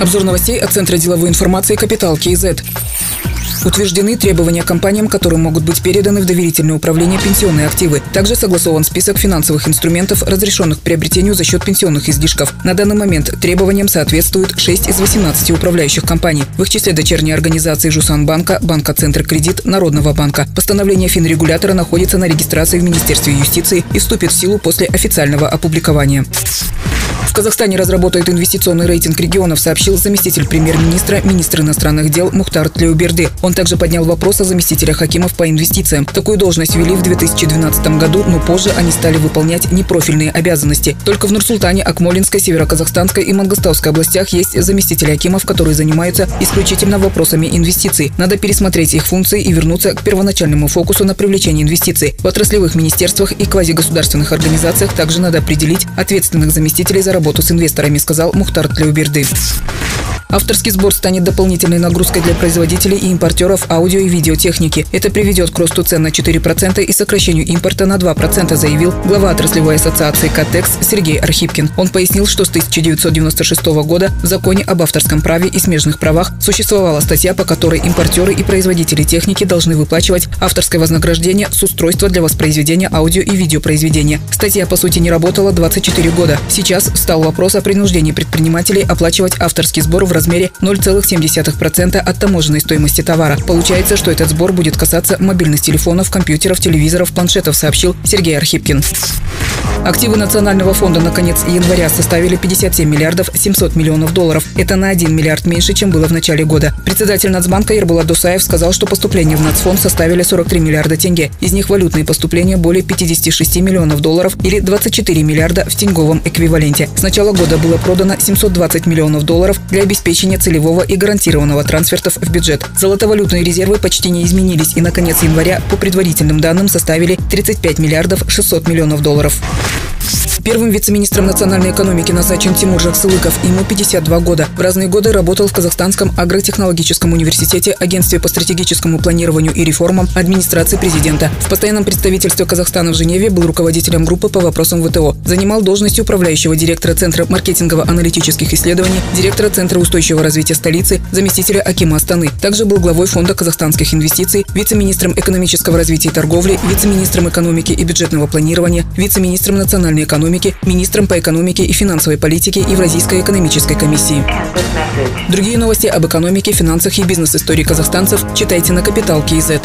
Обзор новостей от Центра деловой информации «Капитал КИЗ». Утверждены требования компаниям, которым могут быть переданы в доверительное управление пенсионные активы. Также согласован список финансовых инструментов, разрешенных к приобретению за счет пенсионных излишков. На данный момент требованиям соответствуют 6 из 18 управляющих компаний. В их числе дочерние организации Жусанбанка, Банка Центр Кредит, Народного банка. Постановление финрегулятора находится на регистрации в Министерстве юстиции и вступит в силу после официального опубликования. Казахстане разработает инвестиционный рейтинг регионов, сообщил заместитель премьер-министра, министр иностранных дел Мухтар Тлеуберды. Он также поднял вопрос о заместителя Хакимов по инвестициям. Такую должность ввели в 2012 году, но позже они стали выполнять непрофильные обязанности. Только в Нур-Султане, Акмолинской, Северо-Казахстанской и Мангостауской областях есть заместители Акимов, которые занимаются исключительно вопросами инвестиций. Надо пересмотреть их функции и вернуться к первоначальному фокусу на привлечение инвестиций. В отраслевых министерствах и квазигосударственных организациях также надо определить ответственных заместителей за работу работу с инвесторами, сказал Мухтар Тлеуберды. Авторский сбор станет дополнительной нагрузкой для производителей и импортеров аудио и видеотехники. Это приведет к росту цен на 4% и сокращению импорта на 2%, заявил глава отраслевой ассоциации «Катекс» Сергей Архипкин. Он пояснил, что с 1996 года в законе об авторском праве и смежных правах существовала статья, по которой импортеры и производители техники должны выплачивать авторское вознаграждение с устройства для воспроизведения аудио и видеопроизведения. Статья, по сути, не работала 24 года. Сейчас встал вопрос о принуждении предпринимателей оплачивать авторский сбор в размере 0,7% от таможенной стоимости товара. Получается, что этот сбор будет касаться мобильных телефонов, компьютеров, телевизоров, планшетов, сообщил Сергей Архипкин. Активы Национального фонда на конец января составили 57 миллиардов 700 миллионов долларов. Это на 1 миллиард меньше, чем было в начале года. Председатель Нацбанка Ербулат Дусаев сказал, что поступления в Нацфонд составили 43 миллиарда тенге. Из них валютные поступления более 56 миллионов долларов или 24 миллиарда в тенговом эквиваленте. С начала года было продано 720 миллионов долларов для обеспечения целевого и гарантированного трансфертов в бюджет. Золотовалютные резервы почти не изменились и на конец января по предварительным данным составили 35 миллиардов 600 миллионов долларов. Первым вице-министром национальной экономики назначен Тимур Жаксылыков. Ему 52 года. В разные годы работал в Казахстанском агротехнологическом университете, Агентстве по стратегическому планированию и реформам, администрации президента. В постоянном представительстве Казахстана в Женеве был руководителем группы по вопросам ВТО. Занимал должность управляющего директора Центра маркетингово-аналитических исследований, директора Центра устойчивого развития столицы, заместителя Акима Астаны. Также был главой Фонда казахстанских инвестиций, вице-министром экономического развития и торговли, вице-министром экономики и бюджетного планирования, вице-министром национальной экономики экономики, министром по экономике и финансовой политике Евразийской экономической комиссии. Другие новости об экономике, финансах и бизнес-истории казахстанцев читайте на Капитал Киезет.